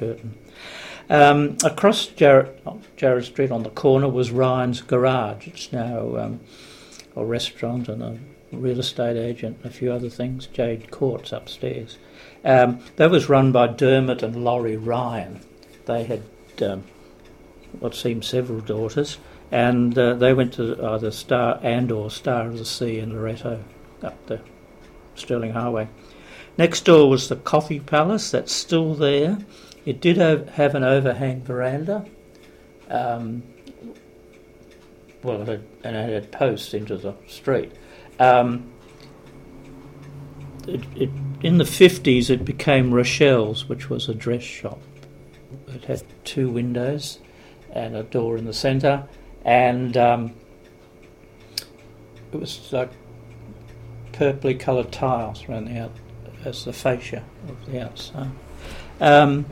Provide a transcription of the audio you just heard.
curtain. Um, across Jarrad, Jarrad Street on the corner was Ryan's Garage. It's now um, a restaurant and a real estate agent and a few other things. Jade Courts upstairs. Um, that was run by Dermot and Laurie Ryan. They had um, what seemed several daughters, and uh, they went to either Star and or Star of the Sea in Loreto, up the Stirling Highway. Next door was the Coffee Palace. That's still there. It did have, an overhang veranda. Um, well, it had, and it had posts into the street. Um, it, it, in the 50s, it became Rochelle's, which was a dress shop. It had two windows and a door in the centre, and um, it was like purpley coloured tiles around the out as the fascia of the outside. Um,